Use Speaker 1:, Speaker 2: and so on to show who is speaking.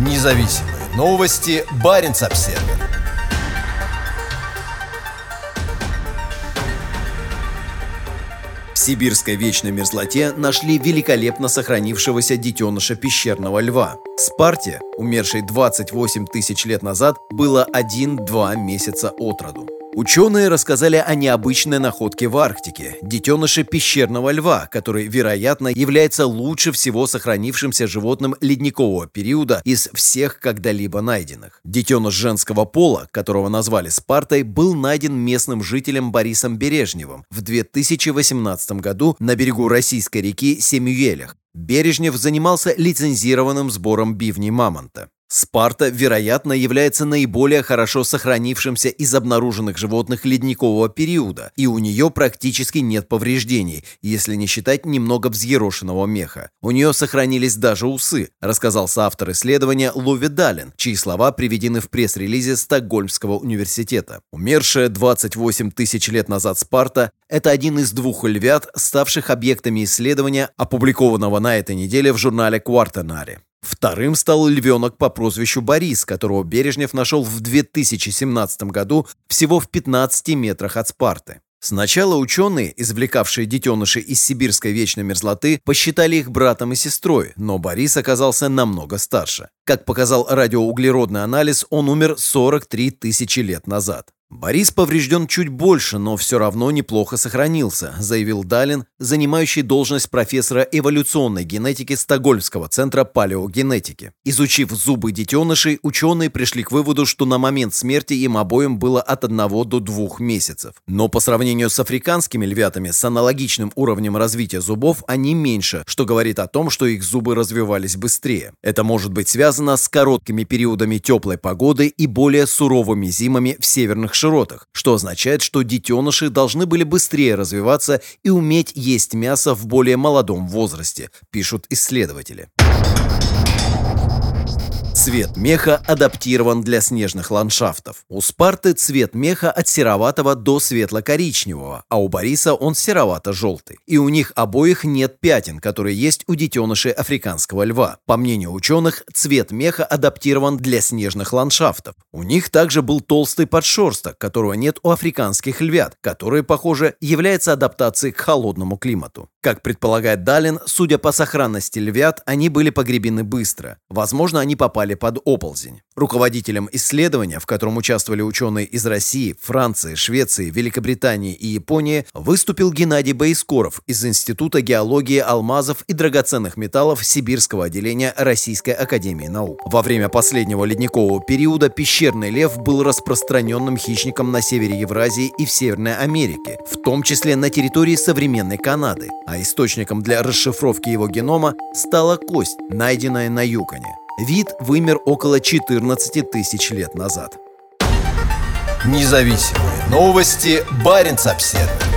Speaker 1: Независимые новости. Барин обсерва В сибирской вечной мерзлоте нашли великолепно сохранившегося детеныша пещерного льва. Спарте, умершей 28 тысяч лет назад, было 1-2 месяца от роду. Ученые рассказали о необычной находке в Арктике – детеныше пещерного льва, который, вероятно, является лучше всего сохранившимся животным ледникового периода из всех когда-либо найденных. Детеныш женского пола, которого назвали Спартой, был найден местным жителем Борисом Бережневым в 2018 году на берегу российской реки Семюелях. Бережнев занимался лицензированным сбором бивней мамонта. Спарта, вероятно, является наиболее хорошо сохранившимся из обнаруженных животных ледникового периода, и у нее практически нет повреждений, если не считать немного взъерошенного меха. У нее сохранились даже усы, рассказал соавтор исследования Лови Далин, чьи слова приведены в пресс-релизе Стокгольмского университета. Умершая 28 тысяч лет назад Спарта – это один из двух львят, ставших объектами исследования, опубликованного на этой неделе в журнале Квартенари. Вторым стал львенок по прозвищу Борис, которого Бережнев нашел в 2017 году всего в 15 метрах от Спарты. Сначала ученые, извлекавшие детенышей из сибирской вечной мерзлоты, посчитали их братом и сестрой, но Борис оказался намного старше. Как показал радиоуглеродный анализ, он умер 43 тысячи лет назад. «Борис поврежден чуть больше, но все равно неплохо сохранился», заявил Далин, занимающий должность профессора эволюционной генетики Стокгольмского центра палеогенетики. Изучив зубы детенышей, ученые пришли к выводу, что на момент смерти им обоим было от 1 до 2 месяцев. Но по сравнению с африканскими львятами с аналогичным уровнем развития зубов они меньше, что говорит о том, что их зубы развивались быстрее. Это может быть связано с короткими периодами теплой погоды и более суровыми зимами в северных широтах, что означает, что детеныши должны были быстрее развиваться и уметь есть мясо в более молодом возрасте, пишут исследователи. Цвет меха адаптирован для снежных ландшафтов. У Спарты цвет меха от сероватого до светло-коричневого, а у Бориса он серовато-желтый. И у них обоих нет пятен, которые есть у детенышей африканского льва. По мнению ученых, цвет меха адаптирован для снежных ландшафтов. У них также был толстый подшерсток, которого нет у африканских львят, который, похоже, является адаптацией к холодному климату. Как предполагает Далин, судя по сохранности львят, они были погребены быстро. Возможно, они попали попали под оползень. Руководителем исследования, в котором участвовали ученые из России, Франции, Швеции, Великобритании и Японии, выступил Геннадий Боискоров из Института геологии алмазов и драгоценных металлов Сибирского отделения Российской Академии Наук. Во время последнего ледникового периода пещерный лев был распространенным хищником на севере Евразии и в Северной Америке, в том числе на территории современной Канады, а источником для расшифровки его генома стала кость, найденная на Юконе. Вид вымер около 14 тысяч лет назад.
Speaker 2: Независимые новости. Барин обседный.